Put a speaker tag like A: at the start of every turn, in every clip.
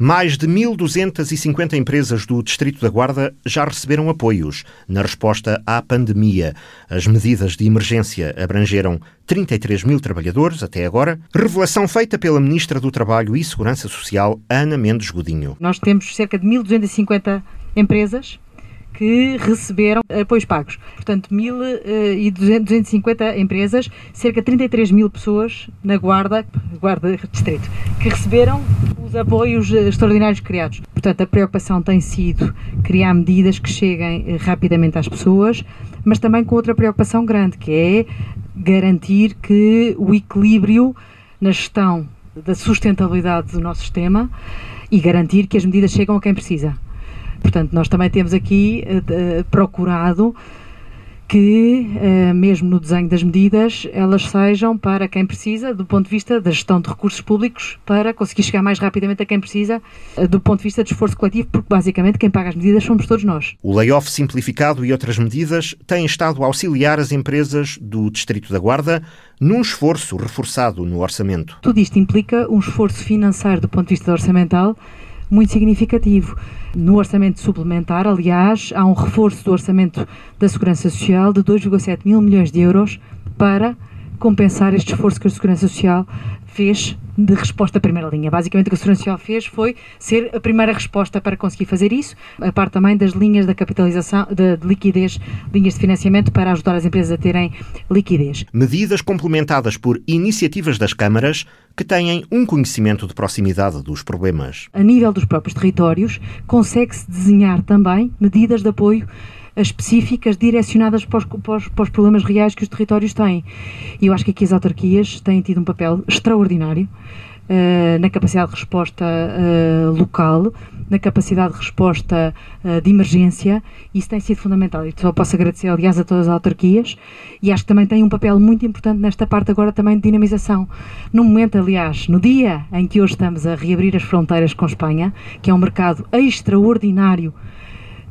A: Mais de 1.250 empresas do Distrito da Guarda já receberam apoios na resposta à pandemia. As medidas de emergência abrangeram 33 mil trabalhadores até agora. Revelação feita pela Ministra do Trabalho e Segurança Social, Ana Mendes Godinho.
B: Nós temos cerca de 1.250 empresas que receberam apoios pagos. Portanto, 1.250 eh, empresas, cerca de 33 mil pessoas na Guarda, Guarda Distrito, que receberam os apoios extraordinários criados. Portanto, a preocupação tem sido criar medidas que cheguem eh, rapidamente às pessoas, mas também com outra preocupação grande, que é garantir que o equilíbrio na gestão da sustentabilidade do nosso sistema e garantir que as medidas chegam a quem precisa. Portanto, nós também temos aqui uh, procurado que, uh, mesmo no desenho das medidas, elas sejam para quem precisa, do ponto de vista da gestão de recursos públicos, para conseguir chegar mais rapidamente a quem precisa, uh, do ponto de vista de esforço coletivo, porque basicamente quem paga as medidas somos todos nós.
A: O layoff simplificado e outras medidas têm estado a auxiliar as empresas do Distrito da Guarda num esforço reforçado no orçamento.
B: Tudo isto implica um esforço financeiro do ponto de vista orçamental muito significativo. No orçamento suplementar, aliás, há um reforço do orçamento da Segurança Social de 2,7 mil milhões de euros para compensar este esforço que a Segurança Social fez de resposta à primeira linha. Basicamente, o que a Segurança Social fez foi ser a primeira resposta para conseguir fazer isso, a parte também das linhas da capitalização, de, de liquidez, linhas de financiamento para ajudar as empresas a terem liquidez.
A: Medidas complementadas por iniciativas das câmaras que têm um conhecimento de proximidade dos problemas.
B: A nível dos próprios territórios, consegue-se desenhar também medidas de apoio específicas direcionadas para os, para, os, para os, problemas reais que os territórios têm. E eu acho que aqui as autarquias têm tido um papel extraordinário uh, na capacidade de resposta uh, local, na capacidade de resposta uh, de emergência, isso tem sido fundamental. E só posso agradecer, aliás, a todas as autarquias, e acho que também tem um papel muito importante nesta parte agora também de dinamização. No momento, aliás, no dia em que hoje estamos a reabrir as fronteiras com Espanha, que é um mercado extraordinário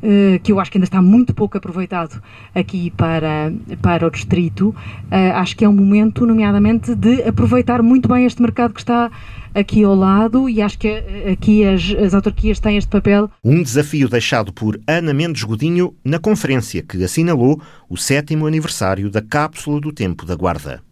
B: Uh, que eu acho que ainda está muito pouco aproveitado aqui para, para o distrito. Uh, acho que é um momento, nomeadamente, de aproveitar muito bem este mercado que está aqui ao lado e acho que eh, aqui as, as autarquias têm este papel.
A: Um desafio deixado por Ana Mendes Godinho na conferência que assinalou o sétimo aniversário da Cápsula do Tempo da Guarda.